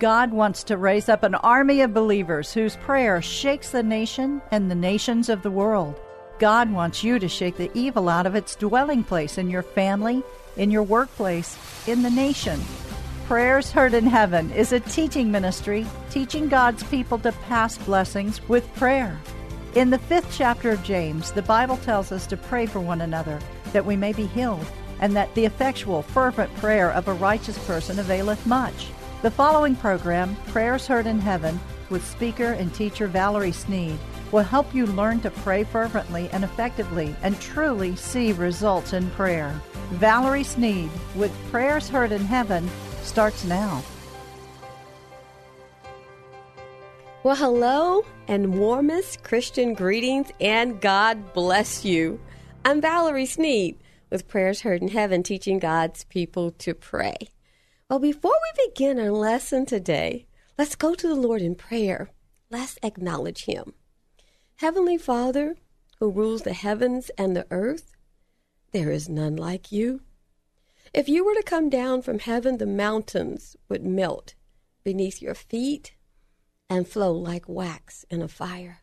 God wants to raise up an army of believers whose prayer shakes the nation and the nations of the world. God wants you to shake the evil out of its dwelling place in your family, in your workplace, in the nation. Prayers Heard in Heaven is a teaching ministry teaching God's people to pass blessings with prayer. In the fifth chapter of James, the Bible tells us to pray for one another that we may be healed, and that the effectual, fervent prayer of a righteous person availeth much. The following program, Prayers Heard in Heaven, with speaker and teacher Valerie Sneed, will help you learn to pray fervently and effectively and truly see results in prayer. Valerie Sneed with Prayers Heard in Heaven starts now. Well, hello and warmest Christian greetings and God bless you. I'm Valerie Sneed with Prayers Heard in Heaven, teaching God's people to pray. Well, before we begin our lesson today, let's go to the Lord in prayer. Let's acknowledge Him. Heavenly Father, who rules the heavens and the earth, there is none like you. If you were to come down from heaven, the mountains would melt beneath your feet and flow like wax in a fire,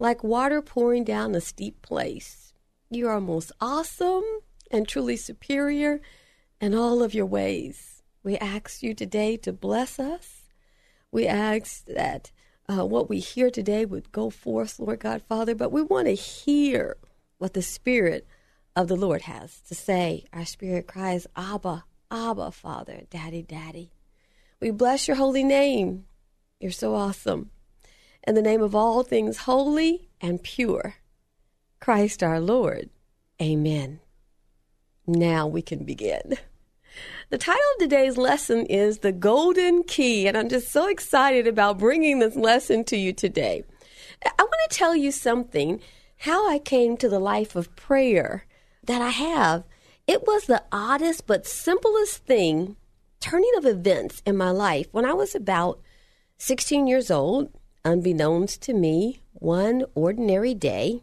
like water pouring down a steep place. You are most awesome and truly superior in all of your ways. We ask you today to bless us. We ask that uh, what we hear today would go forth, Lord God, Father, but we want to hear what the Spirit of the Lord has to say. Our spirit cries, Abba, Abba, Father, Daddy, Daddy. We bless your holy name. You're so awesome. In the name of all things holy and pure, Christ our Lord. Amen. Now we can begin. The title of today's lesson is The Golden Key, and I'm just so excited about bringing this lesson to you today. I want to tell you something how I came to the life of prayer that I have. It was the oddest but simplest thing, turning of events in my life when I was about 16 years old, unbeknownst to me, one ordinary day.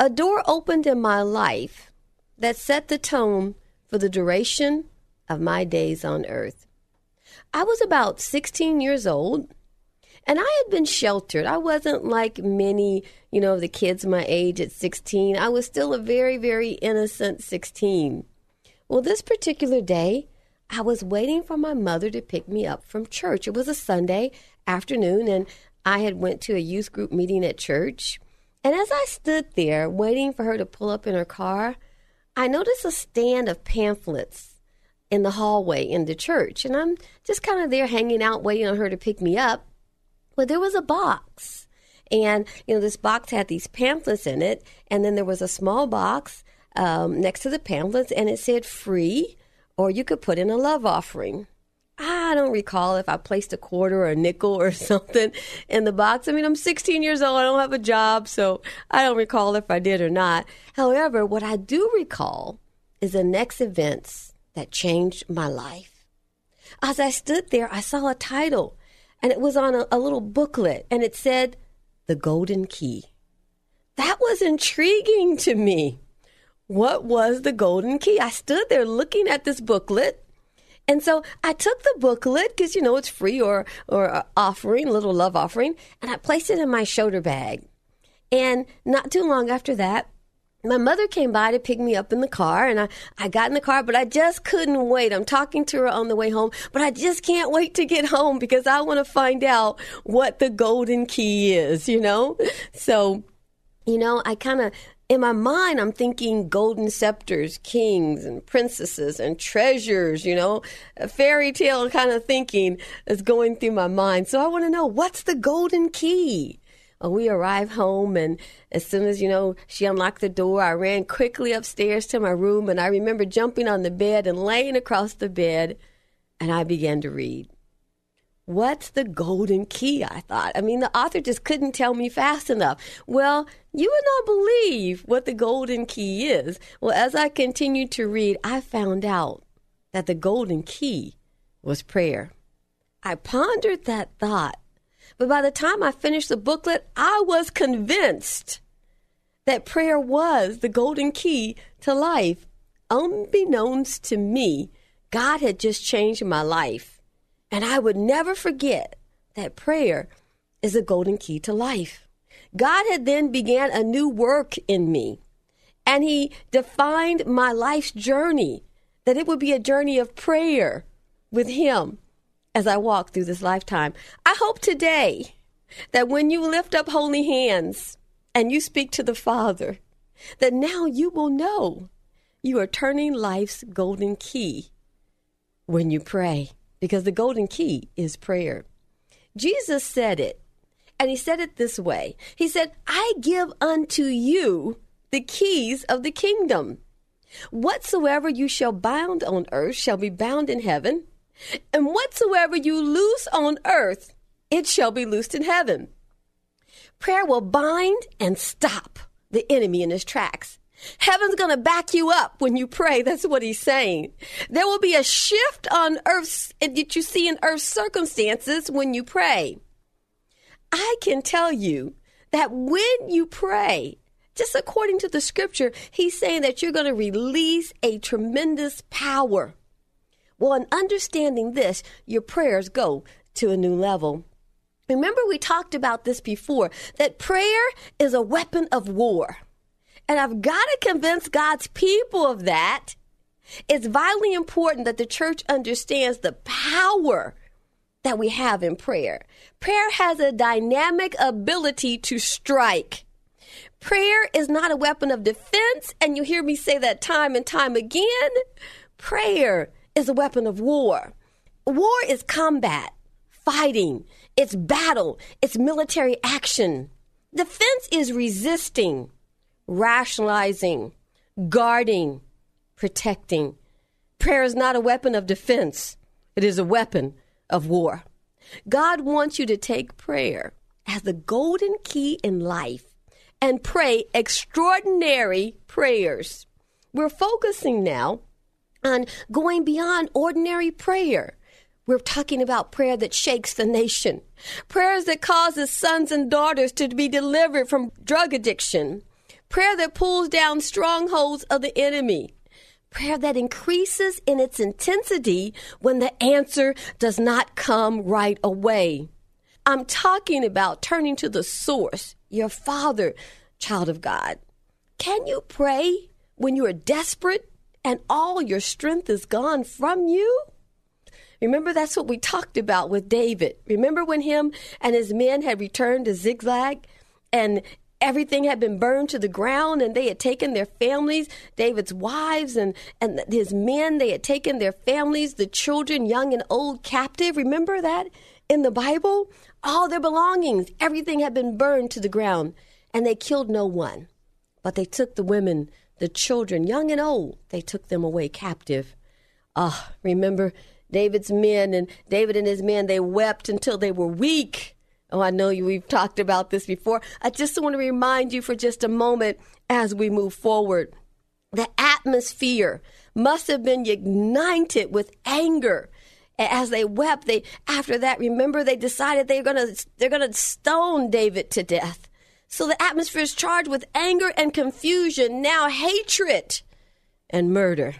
A door opened in my life that set the tone for the duration of my days on earth. I was about 16 years old and I had been sheltered. I wasn't like many, you know, of the kids my age at 16. I was still a very, very innocent 16. Well, this particular day, I was waiting for my mother to pick me up from church. It was a Sunday afternoon and I had went to a youth group meeting at church. And as I stood there waiting for her to pull up in her car, I noticed a stand of pamphlets in the hallway in the church. And I'm just kind of there hanging out, waiting on her to pick me up. Well, there was a box. And, you know, this box had these pamphlets in it. And then there was a small box um, next to the pamphlets, and it said free, or you could put in a love offering. I don't recall if I placed a quarter or a nickel or something in the box. I mean, I'm 16 years old. I don't have a job, so I don't recall if I did or not. However, what I do recall is the next events that changed my life. As I stood there, I saw a title, and it was on a, a little booklet, and it said, The Golden Key. That was intriguing to me. What was the golden key? I stood there looking at this booklet. And so I took the booklet because you know it's free or or uh, offering, little love offering, and I placed it in my shoulder bag. And not too long after that, my mother came by to pick me up in the car and I, I got in the car, but I just couldn't wait. I'm talking to her on the way home, but I just can't wait to get home because I want to find out what the golden key is, you know? So, you know, I kind of, in my mind, I'm thinking golden scepters, kings and princesses and treasures, you know, a fairy tale kind of thinking is going through my mind. So I want to know what's the golden key? Uh, we arrived home, and as soon as, you know, she unlocked the door, I ran quickly upstairs to my room, and I remember jumping on the bed and laying across the bed, and I began to read. What's the golden key? I thought. I mean, the author just couldn't tell me fast enough. Well, you would not believe what the golden key is. Well, as I continued to read, I found out that the golden key was prayer. I pondered that thought, but by the time I finished the booklet, I was convinced that prayer was the golden key to life. Unbeknownst to me, God had just changed my life. And I would never forget that prayer is a golden key to life. God had then began a new work in me, and He defined my life's journey that it would be a journey of prayer with Him as I walk through this lifetime. I hope today that when you lift up holy hands and you speak to the Father, that now you will know you are turning life's golden key when you pray because the golden key is prayer. Jesus said it, and he said it this way He said, I give unto you the keys of the kingdom. Whatsoever you shall bind on earth shall be bound in heaven, and whatsoever you loose on earth, it shall be loosed in heaven. Prayer will bind and stop the enemy in his tracks. Heaven's going to back you up when you pray. That's what he's saying. There will be a shift on earth that you see in earth's circumstances when you pray. I can tell you that when you pray, just according to the scripture, he's saying that you're going to release a tremendous power. Well, in understanding this, your prayers go to a new level. Remember, we talked about this before that prayer is a weapon of war. And I've got to convince God's people of that. It's vitally important that the church understands the power that we have in prayer. Prayer has a dynamic ability to strike. Prayer is not a weapon of defense, and you hear me say that time and time again. Prayer is a weapon of war. War is combat, fighting, it's battle, it's military action. Defense is resisting rationalizing, guarding, protecting. Prayer is not a weapon of defense, it is a weapon of war. God wants you to take prayer as the golden key in life and pray extraordinary prayers. We're focusing now on going beyond ordinary prayer. We're talking about prayer that shakes the nation, prayers that causes sons and daughters to be delivered from drug addiction, prayer that pulls down strongholds of the enemy, prayer that increases in its intensity when the answer does not come right away. I'm talking about turning to the source, your Father, child of God. Can you pray when you are desperate and all your strength is gone from you? Remember, that's what we talked about with David. Remember when him and his men had returned to Ziklag and everything had been burned to the ground and they had taken their families david's wives and, and his men they had taken their families the children young and old captive remember that in the bible all their belongings everything had been burned to the ground and they killed no one but they took the women the children young and old they took them away captive ah remember david's men and david and his men they wept until they were weak Oh, I know you, we've talked about this before. I just want to remind you for just a moment as we move forward. The atmosphere must have been ignited with anger as they wept they after that remember they decided they're going to they're going to stone David to death so the atmosphere is charged with anger and confusion now hatred and murder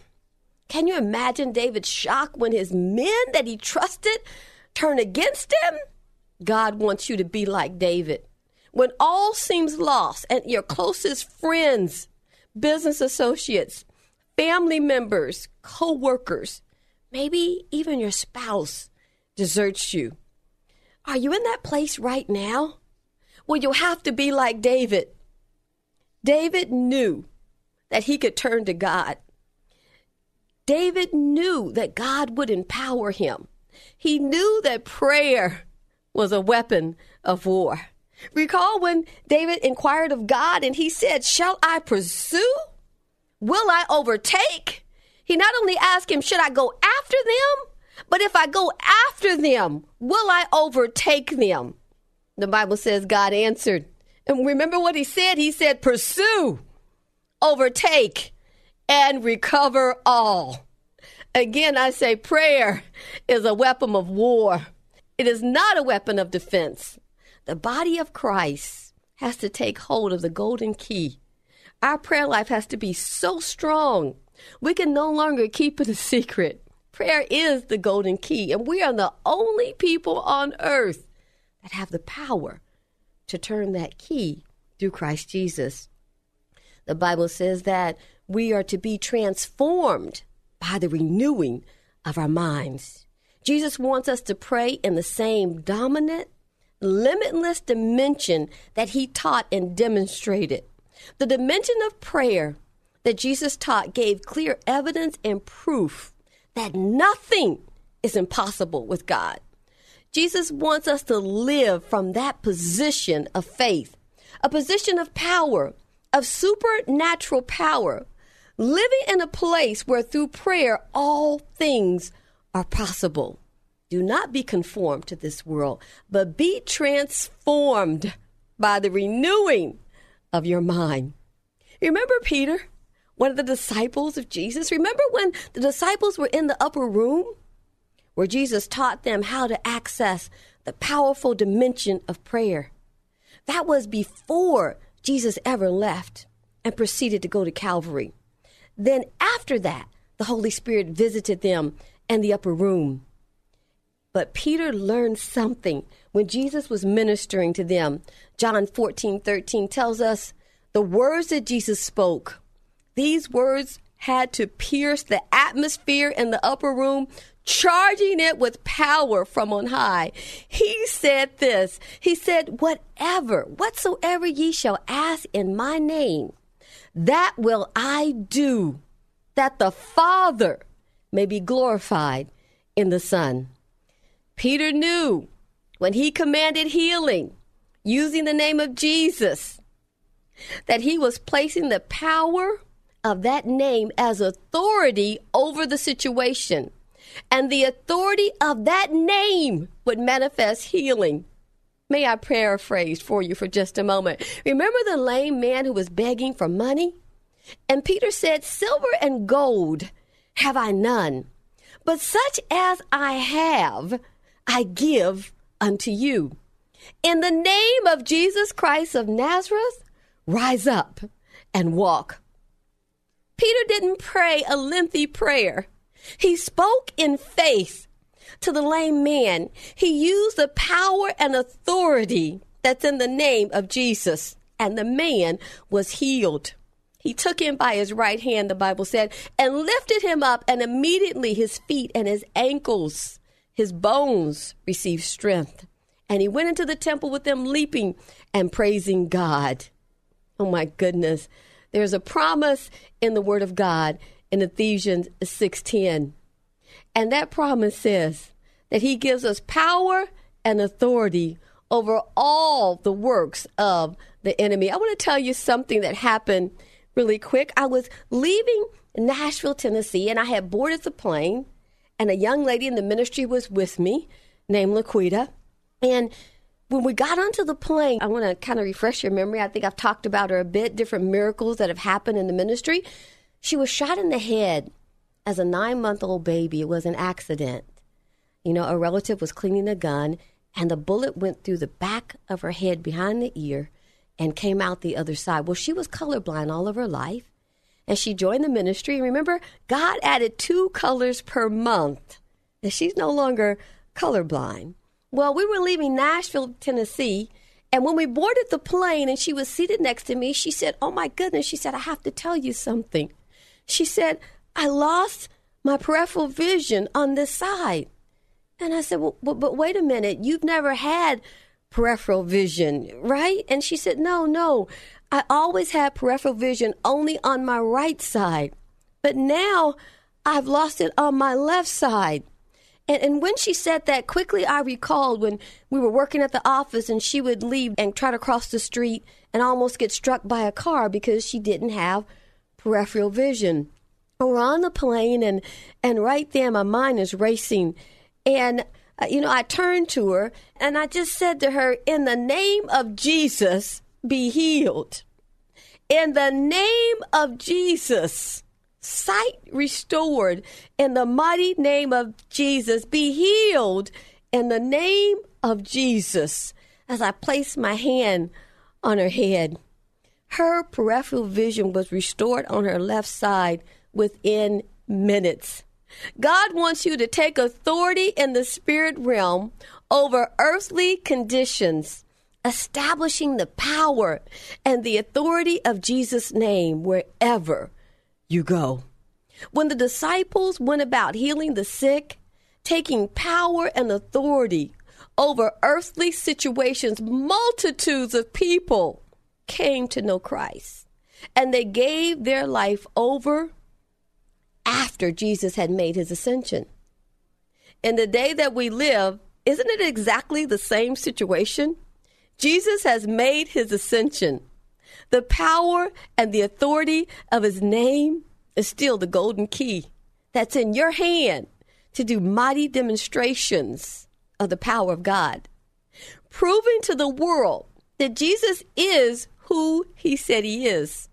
can you imagine David's shock when his men that he trusted turn against him God wants you to be like David. When all seems lost and your closest friends, business associates, family members, co workers, maybe even your spouse deserts you. Are you in that place right now? Well, you'll have to be like David. David knew that he could turn to God. David knew that God would empower him. He knew that prayer was a weapon of war. Recall when David inquired of God and he said, Shall I pursue? Will I overtake? He not only asked him, Should I go after them? But if I go after them, will I overtake them? The Bible says God answered. And remember what he said? He said, Pursue, overtake, and recover all. Again, I say prayer is a weapon of war. It is not a weapon of defense. The body of Christ has to take hold of the golden key. Our prayer life has to be so strong, we can no longer keep it a secret. Prayer is the golden key, and we are the only people on earth that have the power to turn that key through Christ Jesus. The Bible says that we are to be transformed by the renewing of our minds. Jesus wants us to pray in the same dominant, limitless dimension that he taught and demonstrated. The dimension of prayer that Jesus taught gave clear evidence and proof that nothing is impossible with God. Jesus wants us to live from that position of faith, a position of power, of supernatural power, living in a place where through prayer all things are possible. Do not be conformed to this world, but be transformed by the renewing of your mind. Remember Peter? one of the disciples of Jesus. Remember when the disciples were in the upper room where Jesus taught them how to access the powerful dimension of prayer? That was before Jesus ever left and proceeded to go to Calvary. Then, after that, the Holy Spirit visited them in the upper room. But Peter learned something when Jesus was ministering to them. John 14 13 tells us the words that Jesus spoke these words had to pierce the atmosphere in the upper room, charging it with power from on high. He said this He said, Whatever, whatsoever ye shall ask in my name, that will I do, that the Father may be glorified in the Son. Peter knew when he commanded healing using the name of Jesus that he was placing the power of that name as authority over the situation. And the authority of that name would manifest healing. May I paraphrase for you for just a moment? Remember the lame man who was begging for money? And Peter said, Silver and gold have I none, but such as I have, I give unto you. In the name of Jesus Christ of Nazareth, rise up and walk. Peter didn't pray a lengthy prayer. He spoke in faith to the lame man. He used the power and authority that's in the name of Jesus, and the man was healed. He took him by his right hand, the Bible said, and lifted him up, and immediately his feet and his ankles, his bones received strength. And he went into the temple with them, leaping and praising God. Oh my goodness. There's a promise in the Word of God in Ephesians 6:10. And that promise says that he gives us power and authority over all the works of the enemy. I want to tell you something that happened really quick. I was leaving Nashville, Tennessee, and I had boarded the plane, and a young lady in the ministry was with me named Laquita. And when we got onto the plane, I want to kind of refresh your memory. I think I've talked about her a bit, different miracles that have happened in the ministry. She was shot in the head as a nine month old baby. It was an accident. You know, a relative was cleaning a gun, and the bullet went through the back of her head behind the ear and came out the other side. Well, she was colorblind all of her life, and she joined the ministry. Remember, God added two colors per month, and she's no longer colorblind. Well, we were leaving Nashville, Tennessee, and when we boarded the plane and she was seated next to me, she said, Oh my goodness, she said, I have to tell you something. She said, I lost my peripheral vision on this side. And I said, Well, but, but wait a minute, you've never had peripheral vision, right? And she said, No, no, I always had peripheral vision only on my right side, but now I've lost it on my left side. And, and when she said that, quickly I recalled when we were working at the office and she would leave and try to cross the street and almost get struck by a car because she didn't have peripheral vision. We're on the plane and, and right there my mind is racing. And, uh, you know, I turned to her and I just said to her, In the name of Jesus, be healed. In the name of Jesus sight restored in the mighty name of Jesus. Be healed in the name of Jesus. As I placed my hand on her head, her peripheral vision was restored on her left side within minutes. God wants you to take authority in the spirit realm over earthly conditions, establishing the power and the authority of Jesus' name wherever you go. When the disciples went about healing the sick, taking power and authority over earthly situations, multitudes of people came to know Christ. And they gave their life over after Jesus had made his ascension. In the day that we live, isn't it exactly the same situation? Jesus has made his ascension. The power and the authority of his name is still the golden key that's in your hand to do mighty demonstrations of the power of God, proving to the world that Jesus is who he said he is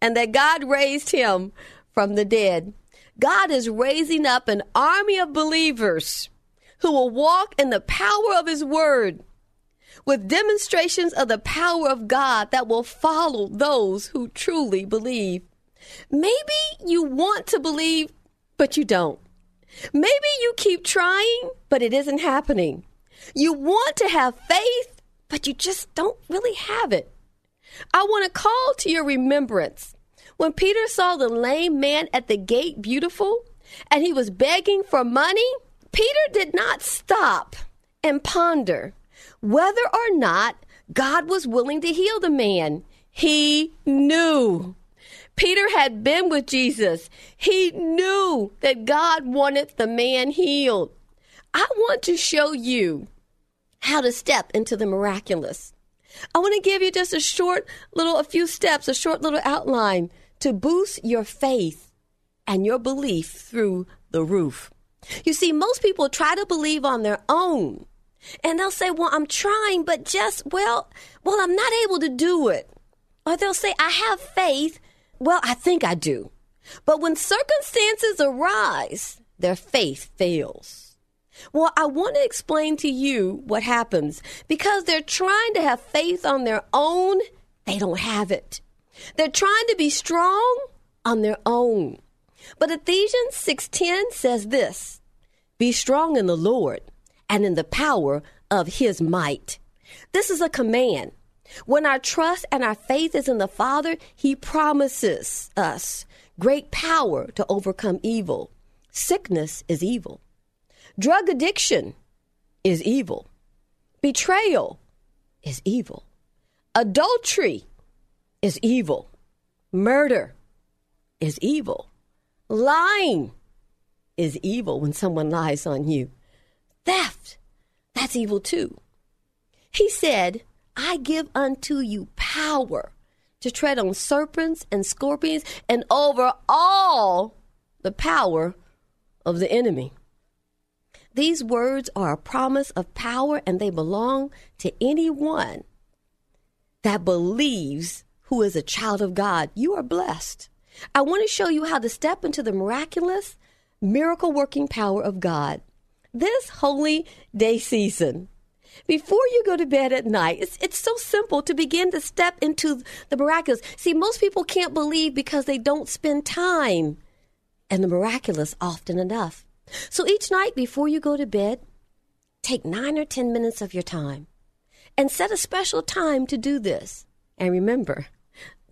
and that God raised him from the dead. God is raising up an army of believers who will walk in the power of his word with demonstrations of the power of God that will follow those who truly believe. Maybe you want to believe, but you don't. Maybe you keep trying, but it isn't happening. You want to have faith, but you just don't really have it. I want to call to your remembrance when Peter saw the lame man at the gate beautiful and he was begging for money, Peter did not stop and ponder whether or not God was willing to heal the man. He knew. Peter had been with Jesus. He knew that God wanted the man healed. I want to show you how to step into the miraculous. I want to give you just a short little, a few steps, a short little outline to boost your faith and your belief through the roof. You see, most people try to believe on their own and they'll say, Well, I'm trying, but just, well, well, I'm not able to do it. Or they'll say, I have faith. Well, I think I do. But when circumstances arise, their faith fails. Well, I want to explain to you what happens because they're trying to have faith on their own, they don't have it. They're trying to be strong on their own. But Ephesians 6:10 says this, "Be strong in the Lord and in the power of his might. This is a command. When our trust and our faith is in the Father, he promises us great power to overcome evil. Sickness is evil. Drug addiction is evil. Betrayal is evil. Adultery is evil. Murder is evil. Lying is evil when someone lies on you theft. That's evil too. He said, I give unto you power to tread on serpents and scorpions and over all the power of the enemy. These words are a promise of power and they belong to anyone that believes who is a child of God. You are blessed. I want to show you how to step into the miraculous, miracle working power of God this holy day season. Before you go to bed at night, it's, it's so simple to begin to step into the miraculous. See, most people can't believe because they don't spend time in the miraculous often enough. So each night before you go to bed, take nine or 10 minutes of your time and set a special time to do this. And remember,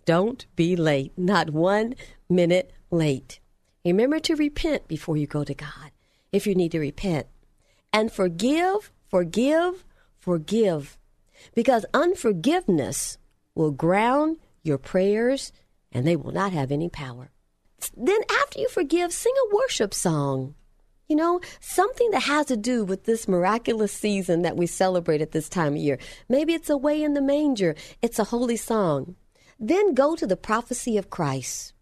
don't be late, not one minute late. Remember to repent before you go to God if you need to repent and forgive, forgive, forgive. Because unforgiveness will ground your prayers and they will not have any power. Then, after you forgive, sing a worship song You know, something that has to do with this miraculous season that we celebrate at this time of year. Maybe it's away in the manger, it's a holy song. Then go to the prophecy of Christ.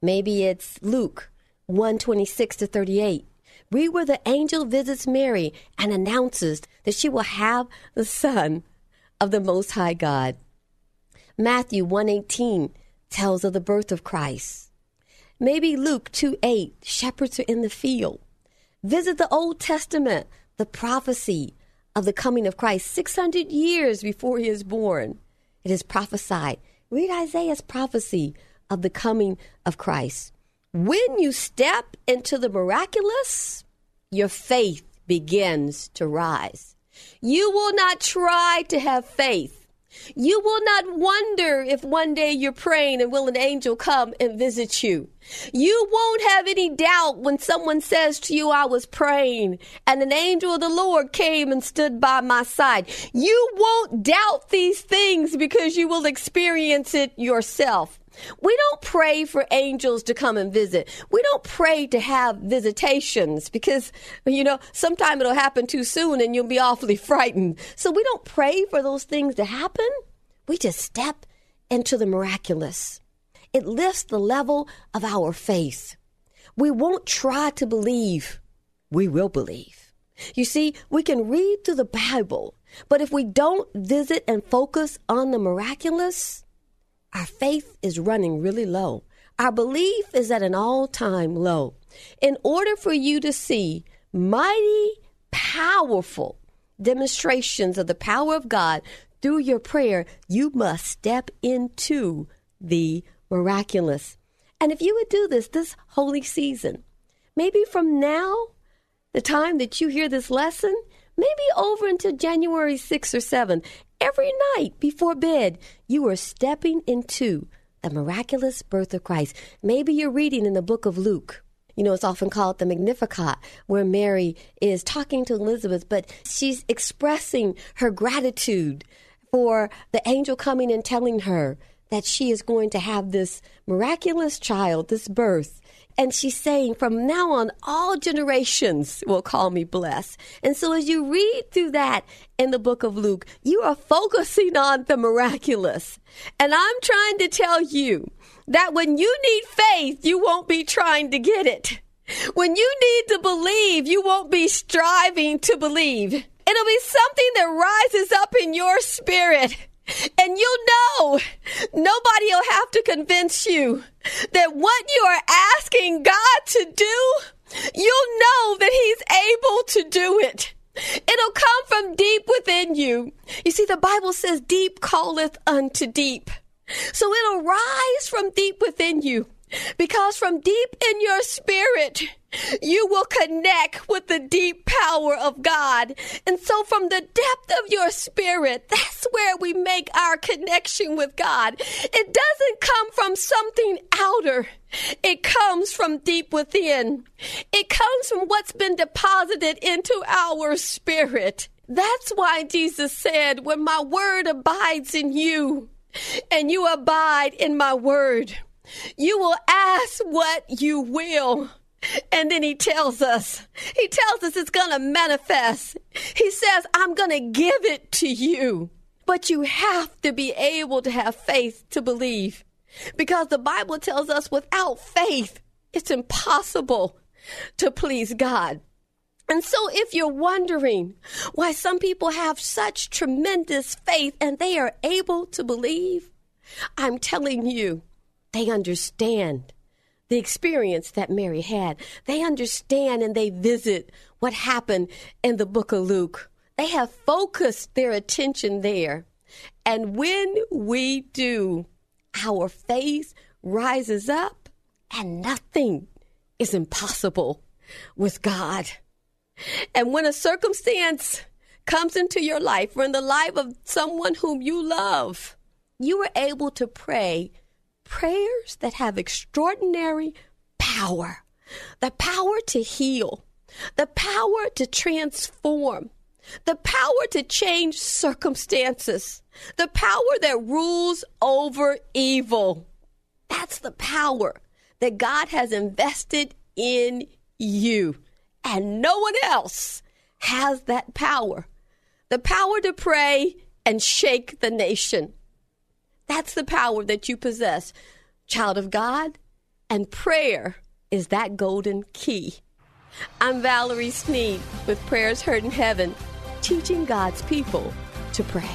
Maybe it's Luke 126 to 38. Read where the angel visits Mary and announces that she will have the son of the most high God. Matthew 118 tells of the birth of Christ. Maybe Luke 2 8, shepherds are in the field. Visit the Old Testament, the prophecy of the coming of Christ 600 years before he is born. It is prophesied. Read Isaiah's prophecy of the coming of Christ. When you step into the miraculous, your faith begins to rise. You will not try to have faith. You will not wonder if one day you're praying and will an angel come and visit you. You won't have any doubt when someone says to you, I was praying and an angel of the Lord came and stood by my side. You won't doubt these things because you will experience it yourself. We don't pray for angels to come and visit. We don't pray to have visitations because, you know, sometime it'll happen too soon and you'll be awfully frightened. So we don't pray for those things to happen. We just step into the miraculous. It lifts the level of our faith. We won't try to believe. We will believe. You see, we can read through the Bible, but if we don't visit and focus on the miraculous, our faith is running really low. Our belief is at an all time low. In order for you to see mighty, powerful demonstrations of the power of God through your prayer, you must step into the miraculous. And if you would do this this holy season, maybe from now, the time that you hear this lesson, maybe over until January 6th or 7th, every night before bed, you are stepping into the miraculous birth of Christ. Maybe you're reading in the book of Luke. You know, it's often called the Magnificat, where Mary is talking to Elizabeth, but she's expressing her gratitude for the angel coming and telling her that she is going to have this miraculous child, this birth. And she's saying, from now on, all generations will call me blessed. And so as you read through that in the book of Luke, you are focusing on the miraculous. And I'm trying to tell you that when you need faith, you won't be trying to get it. When you need to believe, you won't be striving to believe. It'll be something that rises up in your spirit and you'll know nobody will have to convince you that what you are asking God to do, you'll know that He's able to do it. It'll come from deep within you. You see, the Bible says, deep calleth unto deep. So it'll rise from deep within you. Because from deep in your spirit, you will connect with the deep power of God. And so, from the depth of your spirit, that's where we make our connection with God. It doesn't come from something outer, it comes from deep within. It comes from what's been deposited into our spirit. That's why Jesus said, When my word abides in you, and you abide in my word. You will ask what you will. And then he tells us, he tells us it's going to manifest. He says, I'm going to give it to you. But you have to be able to have faith to believe. Because the Bible tells us without faith, it's impossible to please God. And so, if you're wondering why some people have such tremendous faith and they are able to believe, I'm telling you, they understand the experience that Mary had. They understand and they visit what happened in the book of Luke. They have focused their attention there. And when we do, our faith rises up and nothing is impossible with God. And when a circumstance comes into your life or in the life of someone whom you love, you are able to pray prayers that have extraordinary power the power to heal, the power to transform, the power to change circumstances, the power that rules over evil. That's the power that God has invested in you. and no one else has that power the power to pray and shake the nation. That's the power that you possess, child of God, and prayer is that golden key. I'm Valerie Sneed with Prayers Heard in Heaven, teaching God's people to pray.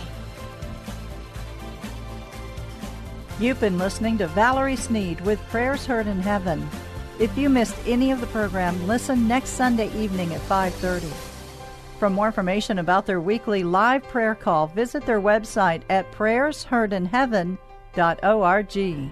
You've been listening to Valerie Sneed with Prayers Heard in Heaven. If you missed any of the program, listen next Sunday evening at 5:30. For more information about their weekly live prayer call, visit their website at prayersheardinheaven.org.